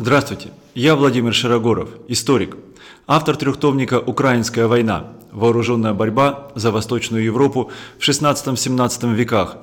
Здравствуйте, я Владимир Широгоров, историк, автор трехтомника «Украинская война. Вооруженная борьба за Восточную Европу в 16-17 веках»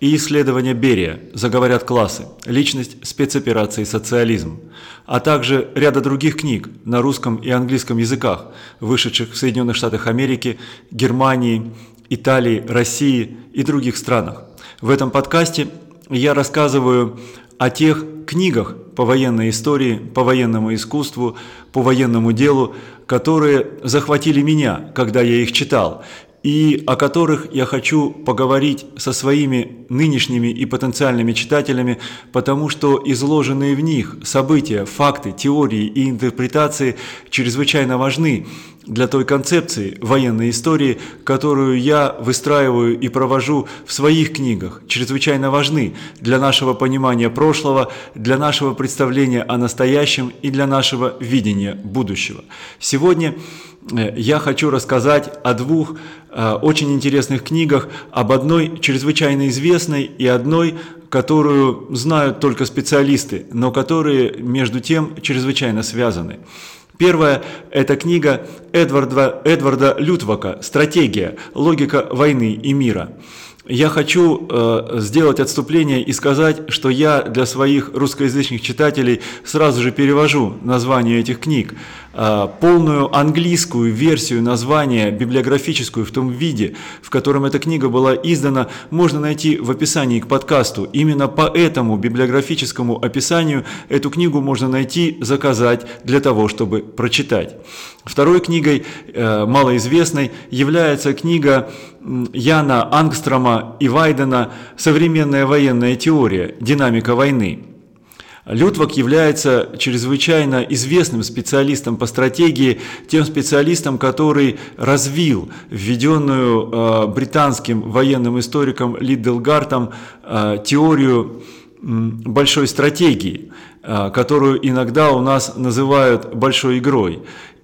и исследования Берия «Заговорят классы. Личность спецоперации социализм», а также ряда других книг на русском и английском языках, вышедших в Соединенных Штатах Америки, Германии, Италии, России и других странах. В этом подкасте я рассказываю о тех книгах по военной истории, по военному искусству, по военному делу, которые захватили меня, когда я их читал, и о которых я хочу поговорить со своими нынешними и потенциальными читателями, потому что изложенные в них события, факты, теории и интерпретации чрезвычайно важны для той концепции военной истории, которую я выстраиваю и провожу в своих книгах, чрезвычайно важны для нашего понимания прошлого, для нашего представления о настоящем и для нашего видения будущего. Сегодня я хочу рассказать о двух э, очень интересных книгах, об одной чрезвычайно известной и одной, которую знают только специалисты, но которые между тем чрезвычайно связаны. Первая – это книга Эдварда, Эдварда Лютвака «Стратегия. Логика войны и мира». Я хочу э, сделать отступление и сказать, что я для своих русскоязычных читателей сразу же перевожу название этих книг. Э, полную английскую версию названия, библиографическую в том виде, в котором эта книга была издана, можно найти в описании к подкасту. Именно по этому библиографическому описанию эту книгу можно найти, заказать для того, чтобы прочитать. Второй книгой, э, малоизвестной, является книга Яна Ангстрома и Вайдена «Современная военная теория. Динамика войны». Лютвак является чрезвычайно известным специалистом по стратегии, тем специалистом, который развил введенную э, британским военным историком Лидделгартом э, теорию большой стратегии, э, которую иногда у нас называют большой игрой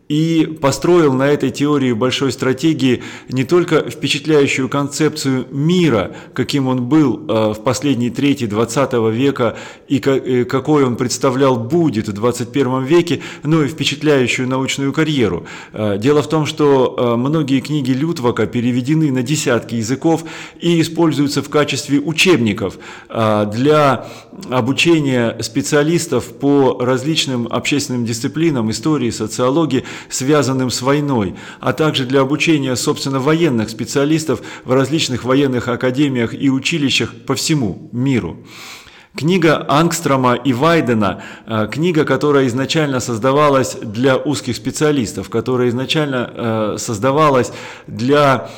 и построил на этой теории большой стратегии не только впечатляющую концепцию мира, каким он был э, в последней трети 20 века и э, какой он представлял будет в 21 веке, но и впечатляющую научную карьеру. Э, дело в том, что многие книги Лютвака переведены на десятки языков и используются в качестве учебников для обучения специалистов по различным общественным дисциплинам, истории, социологии, связанным с войной, а также для обучения, собственно, военных специалистов в различных военных академиях и училищах по всему миру. Книга Ангстрома и Вайдена, э, книга, которая изначально создавалась для узких специалистов, которая изначально э, создавалась для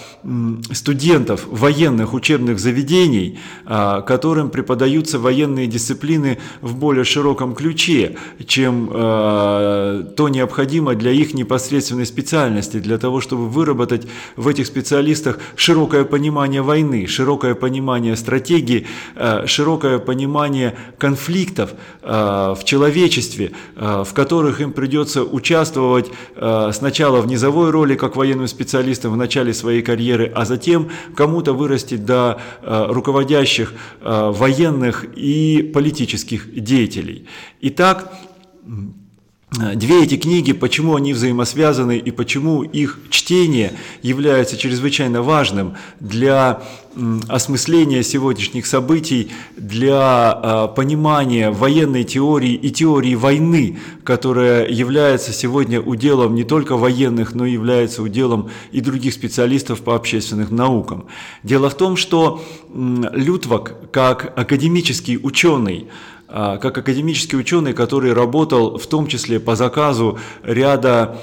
студентов военных учебных заведений, э, которым преподаются военные дисциплины в более широком ключе, чем то необходимо для их непосредственной специальности, для того, чтобы выработать в этих специалистах широкое понимание войны, широкое понимание стратегии, широкое понимание понимание конфликтов э, в человечестве, э, в которых им придется участвовать э, сначала в низовой роли, как военным специалистам в начале своей карьеры, а затем кому-то вырасти до руководящих военных и политических деятелей. Итак, Две эти книги, почему они взаимосвязаны и почему их чтение является чрезвычайно важным для осмысления сегодняшних событий, для а, понимания военной теории и теории войны, которая является сегодня уделом не только военных, но и является уделом и других специалистов по общественным наукам. Дело в том, что Лютвак, как академический ученый, как академический ученый, который работал в том числе по заказу ряда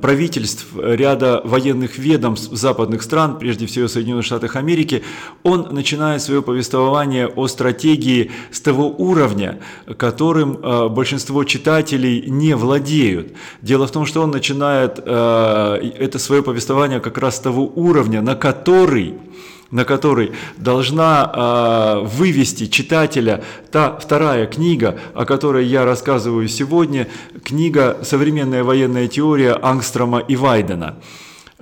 правительств, ряда военных ведомств западных стран, прежде всего Соединенных Штатов Америки, он начинает свое повествование о стратегии с того уровня, которым а, большинство читателей не владеют. Дело в том, что он начинает а, это свое повествование как раз с того уровня, на который на который должна э, вывести читателя та вторая книга, о которой я рассказываю сегодня, книга «Современная военная теория» Ангстрома и Вайдена.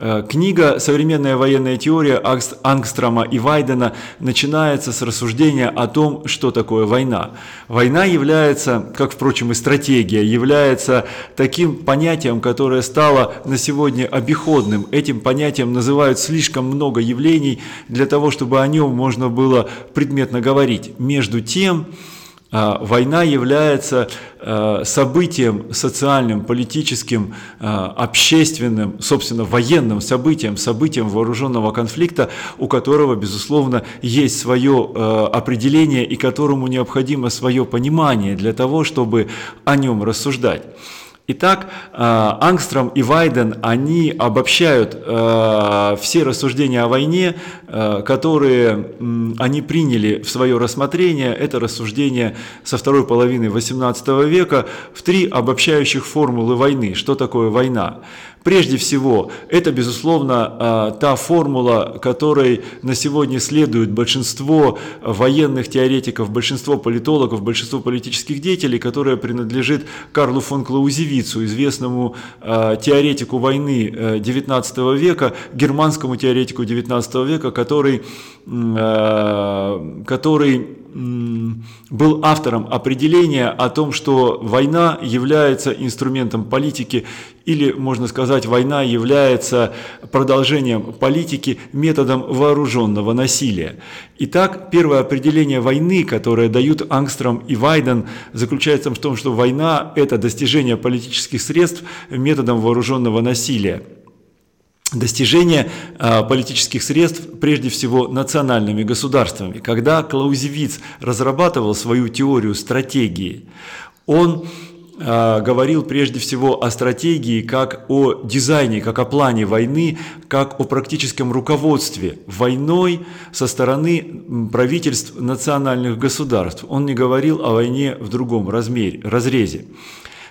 Э, книга «Современная военная теория» Ангстрома и Вайдена начинается с рассуждения о том, что такое война. Война является, как, впрочем, и стратегия, является таким понятием, которое стало на сегодня обиходным. Этим понятием называют слишком много явлений для того, чтобы о нем можно было предметно говорить. Между тем, война является а, событием социальным, политическим, а, общественным, собственно, военным событием, событием вооруженного конфликта, у которого, безусловно, есть свое определение и которому необходимо свое понимание для того, чтобы о нем рассуждать. Итак, э, Ангстром и Вайден, они обобщают э, все рассуждения о войне, э, которые они приняли в свое рассмотрение, это рассуждение со второй половины XVIII века, в три обобщающих формулы войны. Что такое война? Прежде всего, это, безусловно, та формула, которой на сегодня следует большинство военных теоретиков, большинство политологов, большинство политических деятелей, которая принадлежит Карлу фон Клаузевицу, известному а, теоретику войны XIX э, века, германскому теоретику XIX века, который, который был автором определения о том, что война является инструментом политики или, можно сказать, война является продолжением политики методом вооруженного насилия. Итак, первое определение войны, которое дают Ангстром и Вайден, заключается в том, что война – это достижение политических средств методом вооруженного насилия достижение э, политических средств прежде всего национальными государствами. Когда Клаузевиц разрабатывал свою теорию стратегии, он э, говорил прежде всего о стратегии как о дизайне, как о плане войны, как о практическом руководстве войной со стороны правительств национальных государств. Он не говорил о войне в другом размере, разрезе.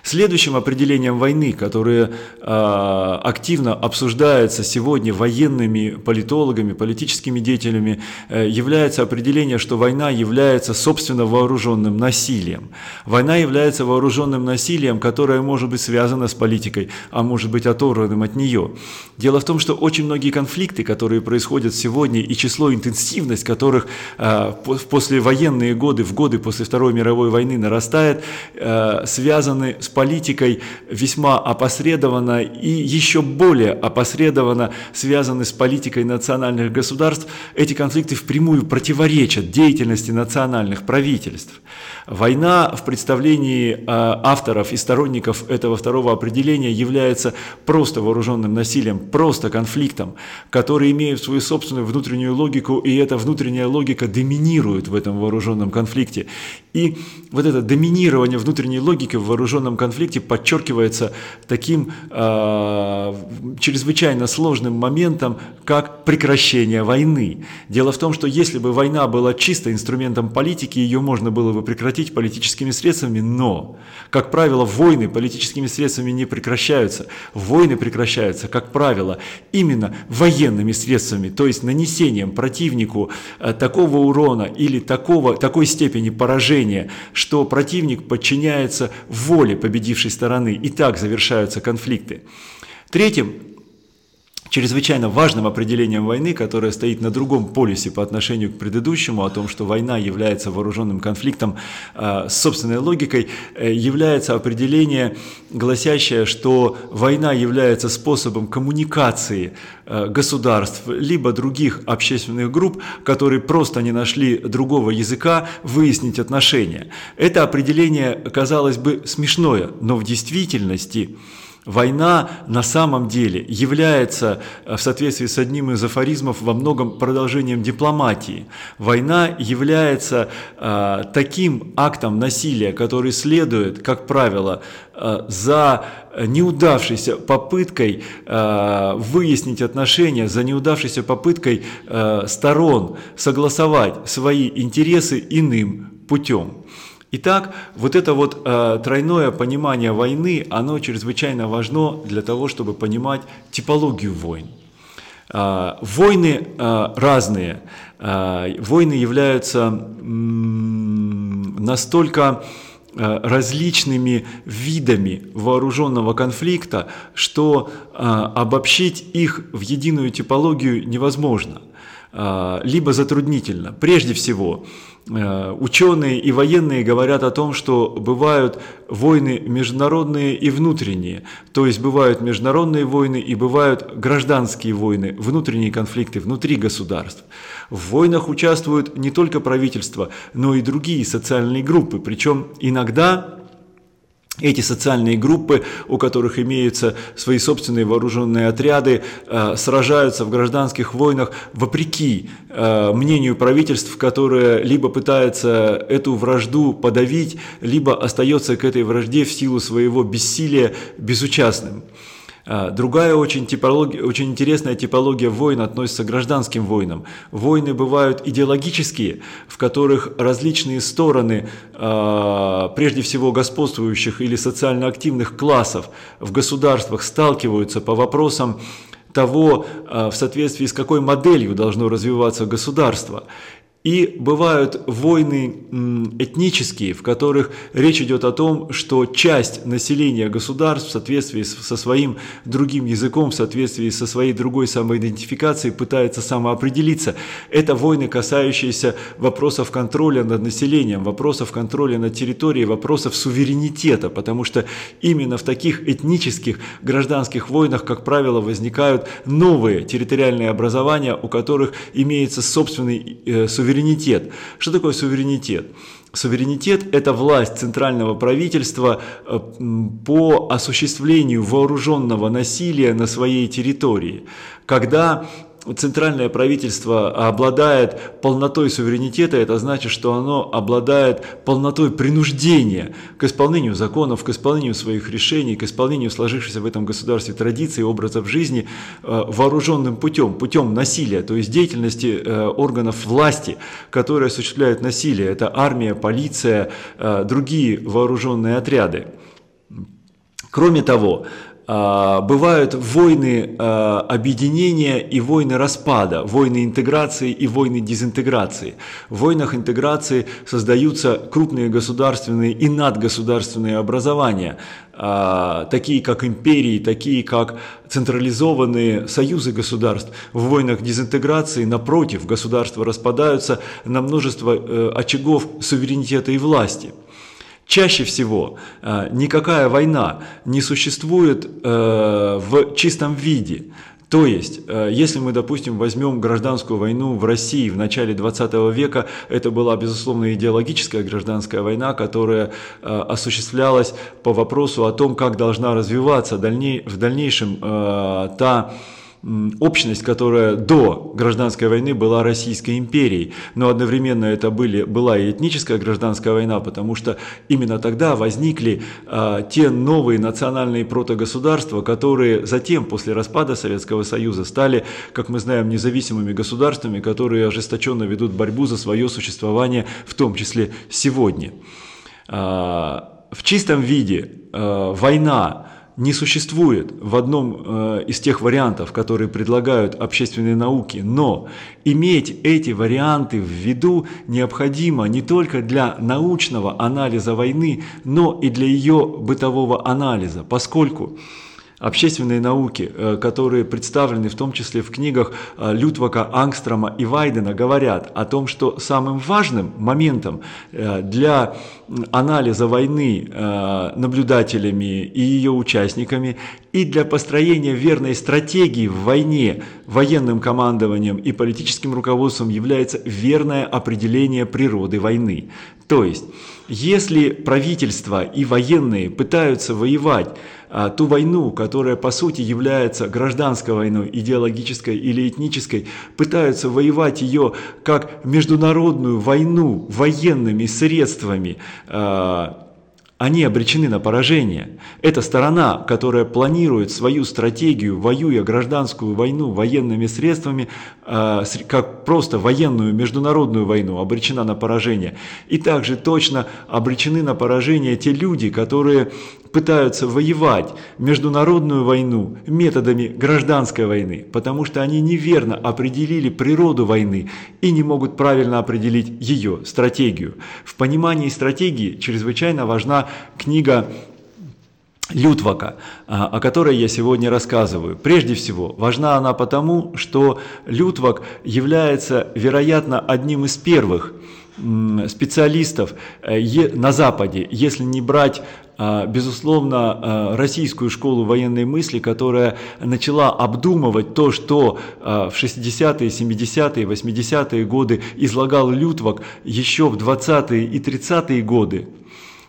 Следующим определением войны, которое э, активно обсуждается сегодня военными политологами, политическими деятелями, э, является определение, что война является собственно вооруженным насилием. Война является вооруженным насилием, которое может быть связано с политикой, а может быть оторванным от нее. Дело в том, что очень многие конфликты, которые происходят сегодня, и число, интенсивность которых э, в послевоенные годы, в годы после Второй мировой войны нарастает, э, связаны с политикой весьма опосредованно и еще более опосредованно связаны с политикой национальных государств, эти конфликты впрямую противоречат деятельности национальных правительств. Война в представлении э, авторов и сторонников этого второго определения является просто вооруженным насилием, просто конфликтом, который имеет свою собственную внутреннюю логику, и эта внутренняя логика доминирует в этом вооруженном конфликте. И вот это доминирование внутренней логики в вооруженном конфликте подчеркивается таким э, чрезвычайно сложным моментом, как прекращение войны. Дело в том, что если бы война была чисто инструментом политики, ее можно было бы прекратить политическими средствами, но, как правило, войны политическими средствами не прекращаются. Войны прекращаются, как правило, именно военными средствами, то есть нанесением противнику э, такого урона или такого, такой степени поражения, что противник подчиняется воле победившей стороны, и так завершаются конфликты. Третьим чрезвычайно важным определением войны, которое стоит на другом полюсе по отношению к предыдущему, о том, что война является вооруженным конфликтом э, с собственной логикой, э, является определение, гласящее, что война является способом коммуникации э, государств, либо других общественных групп, которые просто не нашли другого языка выяснить отношения. Это определение, казалось бы, смешное, но в действительности Война на самом деле является, э, в соответствии с одним из афоризмов, во многом продолжением дипломатии. Война является э, таким актом насилия, который следует, как правило, э, за неудавшейся попыткой э, выяснить отношения, за неудавшейся попыткой э, сторон согласовать свои интересы иным путем. Итак, вот это вот э, тройное понимание войны, оно чрезвычайно важно для того, чтобы понимать типологию войн. Э, войны э, разные. Э, войны являются настолько различными видами вооруженного конфликта, что обобщить их в единую типологию невозможно, либо затруднительно. Прежде всего, Э, ученые и военные говорят о том, что бывают войны международные и внутренние. То есть бывают международные войны и бывают гражданские войны, внутренние конфликты внутри государств. В войнах участвуют не только правительства, но и другие социальные группы. Причем иногда эти социальные группы, у которых имеются свои собственные вооруженные отряды, э, сражаются в гражданских войнах вопреки э, мнению правительств, которое либо пытается эту вражду подавить, либо остается к этой вражде в силу своего бессилия безучастным. А, другая очень, типология, очень интересная типология войн относится к гражданским войнам. Войны бывают идеологические, в которых различные стороны, а, прежде всего господствующих или социально активных классов в государствах сталкиваются по вопросам того, а, в соответствии с какой моделью должно развиваться государство. И бывают войны этнические, в которых речь идет о том, что часть населения государств в соответствии со своим другим языком, в соответствии со своей другой самоидентификацией пытается самоопределиться. Это войны, касающиеся вопросов контроля над населением, вопросов контроля над территорией, вопросов суверенитета, потому что именно в таких этнических гражданских войнах, как правило, возникают новые территориальные образования, у которых имеется собственный э, суверенитет суверенитет. Что такое суверенитет? Суверенитет – это власть центрального правительства э, по осуществлению вооруженного насилия на своей территории, когда центральное правительство обладает полнотой суверенитета, это значит, что оно обладает полнотой принуждения к исполнению законов, к исполнению своих решений, к исполнению сложившихся в этом государстве традиций, образов жизни э, вооруженным путем, путем насилия, то есть деятельности э, органов власти, которые осуществляют насилие. Это армия, полиция, э, другие вооруженные отряды. Кроме того, бывают войны а, объединения и войны распада, войны интеграции и войны дезинтеграции. В войнах интеграции создаются крупные государственные и надгосударственные образования, а, такие как империи, такие как централизованные союзы государств. В войнах дезинтеграции, напротив, государства распадаются на множество э, очагов суверенитета и власти – Чаще всего э, никакая война не существует э, в чистом виде. То есть, э, если мы, допустим, возьмем гражданскую войну в России в начале 20 века, это была, безусловно, идеологическая гражданская война, которая осуществлялась по вопросу о том, как должна развиваться в дальнейшем та общность, которая до гражданской войны была Российской империей, но одновременно это были, была и этническая гражданская война, потому что именно тогда возникли а, те новые национальные протогосударства, которые затем, после распада Советского Союза, стали, как мы знаем, независимыми государствами, которые ожесточенно ведут борьбу за свое существование, в том числе сегодня. А, в чистом виде а, война не существует в одном э, из тех вариантов, которые предлагают общественные науки, но иметь эти варианты в виду необходимо не только для научного анализа войны, но и для ее бытового анализа, поскольку общественные науки, э, которые представлены в том числе в книгах э, Лютвака, Ангстрома и Вайдена, говорят о том, что самым важным моментом э, для анализа войны наблюдателями и ее участниками и для построения верной стратегии в войне военным командованием и политическим руководством является верное определение природы войны. То есть, если правительство и военные пытаются воевать ту войну, которая по сути является гражданской войной, идеологической или этнической, пытаются воевать ее как международную войну военными средствами, а, они обречены на поражение. Эта сторона, которая планирует свою стратегию, воюя гражданскую войну военными средствами, э, как просто военную международную войну, обречена на поражение. И также точно обречены на поражение те люди, которые пытаются воевать международную войну методами гражданской войны, потому что они неверно определили природу войны и не могут правильно определить ее стратегию. В понимании стратегии чрезвычайно важна книга Лютвака, а, о которой я сегодня рассказываю. Прежде всего, важна она потому, что Лютвак является, вероятно, одним из первых специалистов э, на Западе, если не брать безусловно, а, российскую школу военной мысли, которая начала обдумывать то, что в 60-е, 70-е, 80-е годы излагал Лютвак еще в 20-е и 30-е годы.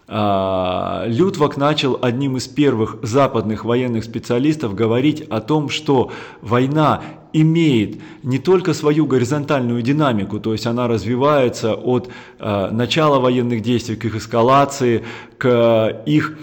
А, Лютвак начал одним из первых западных военных специалистов говорить о том, что война имеет не только свою горизонтальную динамику, то есть она развивается от э, начала военных действий к их эскалации, к их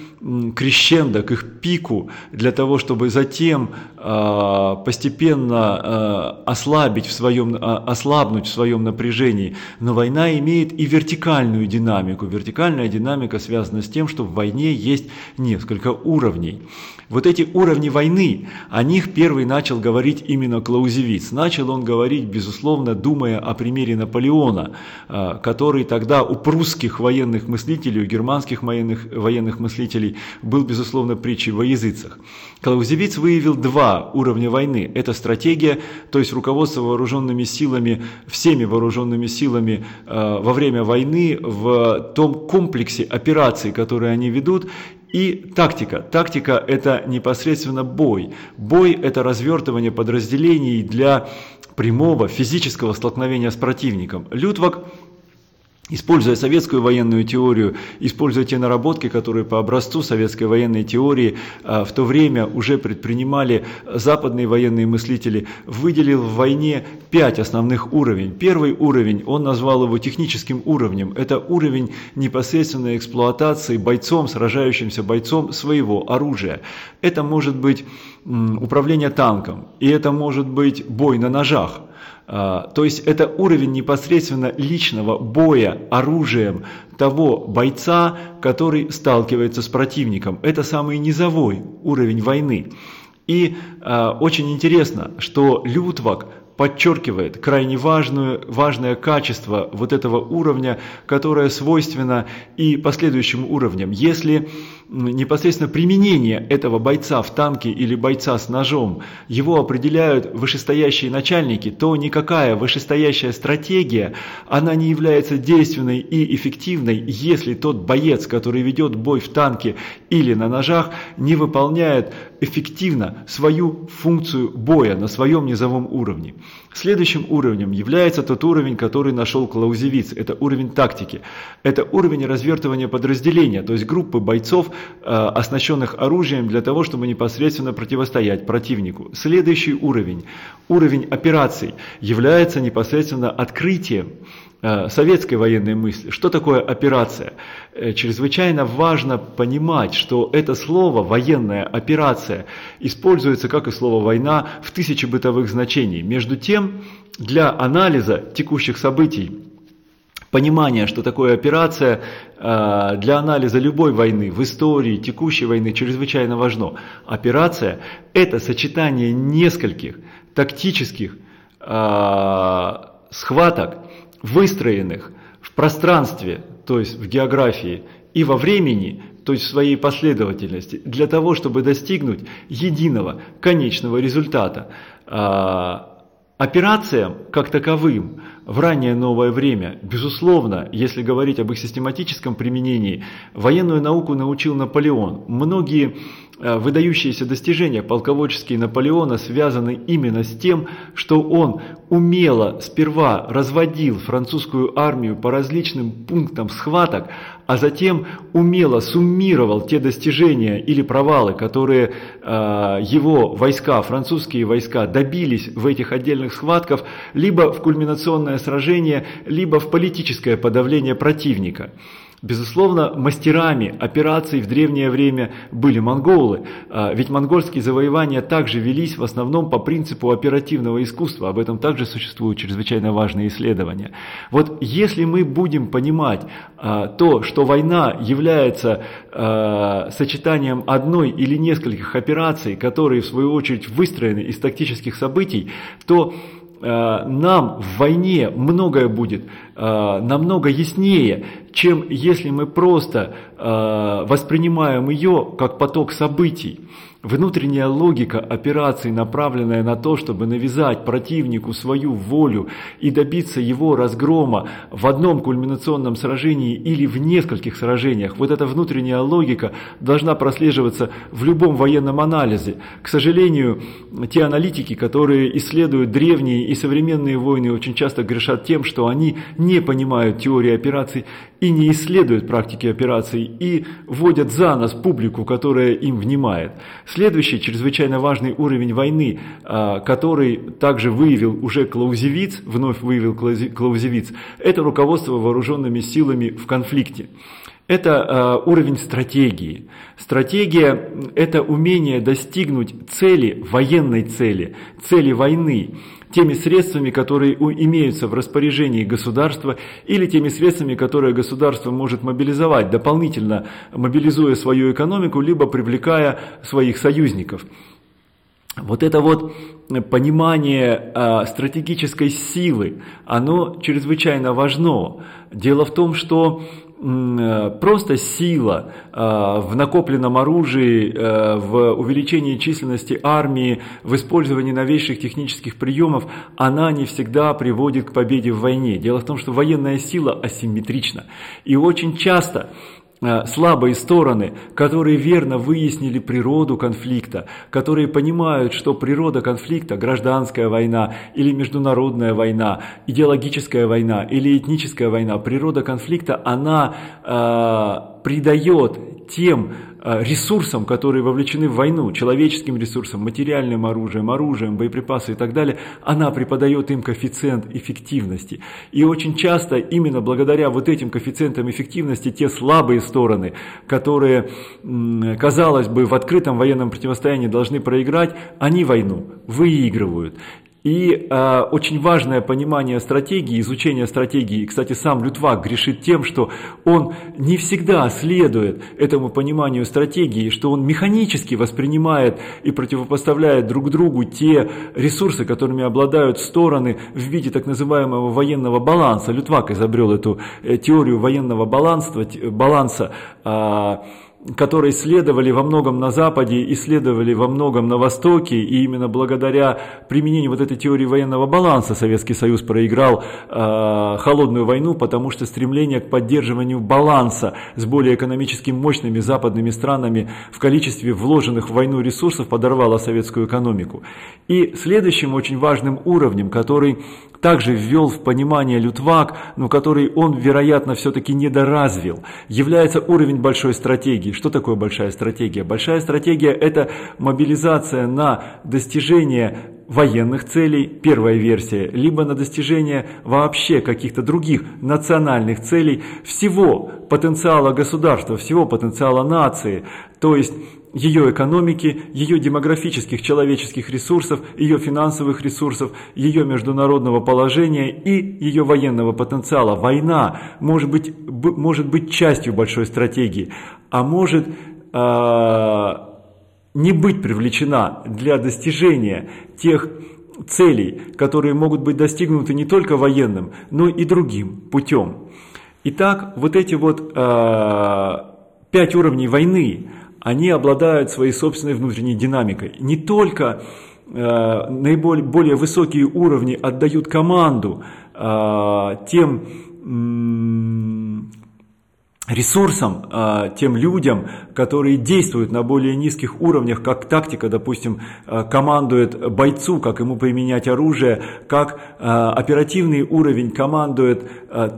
крещендо, к их пику, для того, чтобы затем э, постепенно э, ослабить в своем, э, ослабнуть в своем напряжении. Но война имеет и вертикальную динамику. Вертикальная динамика связана с тем, что в войне есть несколько уровней. Вот эти уровни войны, о них первый начал говорить именно Клаузевиц. Начал он говорить, безусловно, думая о примере Наполеона, который тогда у прусских военных мыслителей, у германских военных, военных мыслителей был, безусловно, притчей во языцах. Клаузевиц выявил два уровня войны. Это стратегия, то есть руководство вооруженными силами, всеми вооруженными силами э, во время войны в том комплексе операций, которые они ведут, и тактика. Тактика – это непосредственно бой. Бой – это развертывание подразделений для прямого физического столкновения с противником. Лютвак Используя советскую военную теорию, используя те наработки, которые по образцу советской военной теории а, в то время уже предпринимали западные военные мыслители, выделил в войне пять основных уровней. Первый уровень, он назвал его техническим уровнем. Это уровень непосредственной эксплуатации бойцом, сражающимся бойцом своего оружия. Это может быть управление танком, и это может быть бой на ножах. А, то есть это уровень непосредственно личного боя оружием того бойца, который сталкивается с противником. Это самый низовой уровень войны. И э, очень интересно, что Лютвак подчеркивает крайне важную, важное качество вот этого уровня, которое свойственно и последующим уровням. Если непосредственно применение этого бойца в танке или бойца с ножом, его определяют вышестоящие начальники, то никакая вышестоящая стратегия, она не является действенной и эффективной, если тот боец, который ведет бой в танке или на ножах, не выполняет эффективно свою функцию боя на своем низовом уровне. Следующим уровнем является тот уровень, который нашел Клаузевиц. Это уровень тактики. Это уровень развертывания подразделения, то есть группы бойцов, оснащенных оружием для того, чтобы непосредственно противостоять противнику. Следующий уровень, уровень операций, является непосредственно открытием Э, советской военной мысли. Что такое операция? Э, чрезвычайно важно понимать, что это слово «военная операция» используется, как и слово «война», в тысячи бытовых значений. Между тем, для анализа текущих событий Понимание, что такое операция э, для анализа любой войны в истории текущей войны чрезвычайно важно. Операция – это сочетание нескольких тактических схваток, выстроенных в пространстве, то есть в географии, и во времени, то есть в своей последовательности, для того, чтобы достигнуть единого конечного результата. Операциям, как таковым, в раннее новое время, безусловно, если говорить об их систематическом применении, военную науку научил Наполеон. Многие выдающиеся достижения полководческие Наполеона связаны именно с тем, что он умело сперва разводил французскую армию по различным пунктам схваток, а затем умело суммировал те достижения или провалы, которые э, его войска, французские войска добились в этих отдельных схватках, либо в кульминационное сражение, либо в политическое подавление противника. Безусловно, мастерами операций в древнее время были монголы, а, ведь монгольские завоевания также велись в основном по принципу оперативного искусства, об этом также существуют чрезвычайно важные исследования. Вот если мы будем понимать а, то, что война является а, сочетанием одной или нескольких операций, которые в свою очередь выстроены из тактических событий, то нам в войне многое будет э, намного яснее, чем если мы просто э, воспринимаем ее как поток событий. Внутренняя логика операции, направленная на то, чтобы навязать противнику свою волю и добиться его разгрома в одном кульминационном сражении или в нескольких сражениях, вот эта внутренняя логика должна прослеживаться в любом военном анализе. К сожалению, те аналитики, которые исследуют древние и современные войны, очень часто грешат тем, что они не понимают теории операций и не исследуют практики операций и вводят за нас публику, которая им внимает. Следующий чрезвычайно важный уровень войны, а, который также выявил уже Клаузевиц, вновь выявил Клаузевиц, это руководство вооруженными силами в конфликте. Это э, уровень стратегии. Стратегия – это умение достигнуть цели, военной цели, цели войны теми средствами, которые имеются в распоряжении государства или теми средствами, которые государство может мобилизовать, дополнительно мобилизуя свою экономику, либо привлекая своих союзников. Вот это вот понимание э, стратегической силы, оно чрезвычайно важно. Дело в том, что просто сила э, в накопленном оружии, э, в увеличении численности армии, в использовании новейших технических приемов, она не всегда приводит к победе в войне. Дело в том, что военная сила асимметрична. И очень часто Э, слабые стороны, которые верно выяснили природу конфликта, которые понимают, что природа конфликта, гражданская война или международная война, идеологическая война или этническая война, природа конфликта, она э, придает тем Э, ресурсам, которые вовлечены в войну, человеческим ресурсам, материальным оружием, оружием, боеприпасы и так далее, она преподает им коэффициент эффективности. И очень часто именно благодаря вот этим коэффициентам эффективности те слабые стороны, которые, казалось бы, в открытом военном противостоянии должны проиграть, они войну выигрывают. И э, очень важное понимание стратегии, изучение стратегии, кстати, сам Лютвак грешит тем, что он не всегда следует этому пониманию стратегии, что он механически воспринимает и противопоставляет друг другу те ресурсы, которыми обладают стороны в виде так называемого военного баланса. Лютвак изобрел эту э, теорию военного баланса, баланса э, которые исследовали во многом на Западе, исследовали во многом на Востоке, и именно благодаря применению вот этой теории военного баланса Советский Союз проиграл э, холодную войну, потому что стремление к поддерживанию баланса с более экономически мощными западными странами в количестве вложенных в войну ресурсов подорвало советскую экономику. И следующим очень важным уровнем, который также ввел в понимание Лютвак, но который он, вероятно, все-таки недоразвил, является уровень большой стратегии. Что такое большая стратегия? Большая стратегия – это мобилизация на достижение военных целей, первая версия, либо на достижение вообще каких-то других национальных целей всего потенциала государства, всего потенциала нации. То есть ее экономики, ее демографических человеческих ресурсов, ее финансовых ресурсов, ее международного положения и ее военного потенциала. Война может быть, может быть частью большой стратегии, а может э, не быть привлечена для достижения тех целей, которые могут быть достигнуты не только военным, но и другим путем. Итак, вот эти вот э, пять уровней войны, они обладают своей собственной внутренней динамикой. Не только э, наиболее более высокие уровни отдают команду э, тем ресурсам, э, тем людям, которые действуют на более низких уровнях, как тактика, допустим, э, командует бойцу, как ему применять оружие, как э, оперативный уровень командует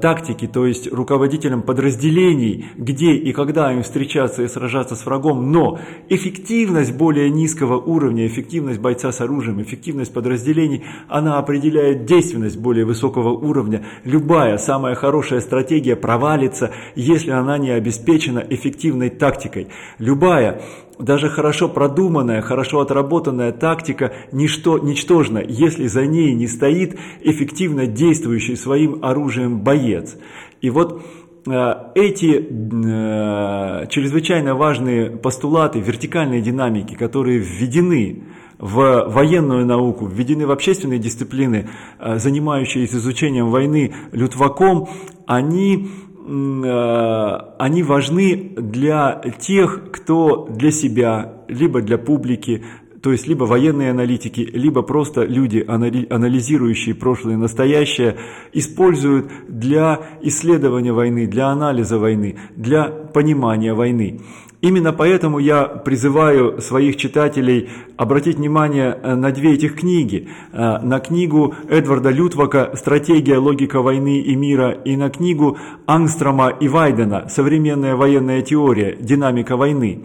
тактики, то есть руководителем подразделений, где и когда им встречаться и сражаться с врагом, но эффективность более низкого уровня, эффективность бойца с оружием, эффективность подразделений, она определяет действенность более высокого уровня. Любая самая хорошая стратегия провалится, если она она не обеспечена эффективной тактикой. Любая даже хорошо продуманная, хорошо отработанная тактика ничто, ничтожна, если за ней не стоит эффективно действующий своим оружием боец. И вот э, эти э, чрезвычайно важные постулаты вертикальной динамики, которые введены в военную науку, введены в общественные дисциплины, э, занимающиеся изучением войны Лютваком, они они важны для тех, кто для себя, либо для публики, то есть либо военные аналитики, либо просто люди, анализирующие прошлое и настоящее, используют для исследования войны, для анализа войны, для понимания войны. Именно поэтому я призываю своих читателей обратить внимание э, на две этих книги. Э, на книгу Эдварда Лютвака «Стратегия, логика войны и мира» и на книгу Ангстрома и Вайдена «Современная военная теория. Динамика войны».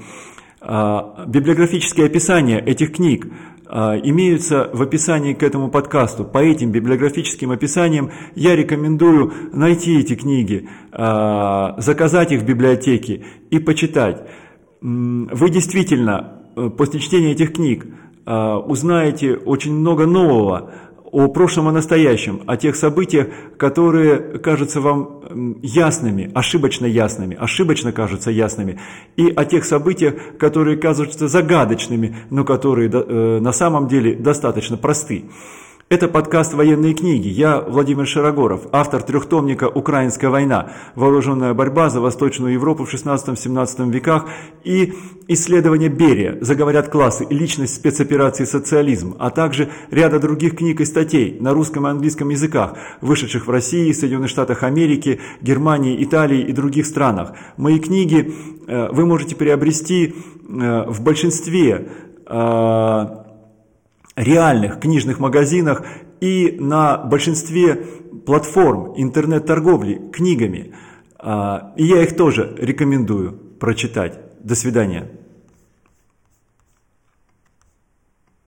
Э, библиографические описания этих книг имеются в описании к этому подкасту. По этим библиографическим описаниям я рекомендую найти эти книги, заказать их в библиотеке и почитать вы действительно э, после чтения этих книг узнаете очень много нового о прошлом и настоящем, о тех событиях, которые кажутся вам ясными, ошибочно ясными, ошибочно кажутся ясными, и о тех событиях, которые кажутся загадочными, но которые э, на самом деле достаточно просты. Это подкаст «Военные книги». Я Владимир Широгоров, автор трехтомника «Украинская война. Вооруженная борьба за Восточную Европу в 16-17 веках» и исследование Берия «Заговорят классы. Личность спецоперации «Социализм», а также ряда других книг и статей на русском и английском языках, вышедших в России, Соединенных Штатах Америки, Германии, Италии и других странах. Мои книги э, вы можете приобрести э, в большинстве э, реальных книжных магазинах и на большинстве платформ интернет-торговли книгами. А, и я их тоже рекомендую прочитать. До свидания.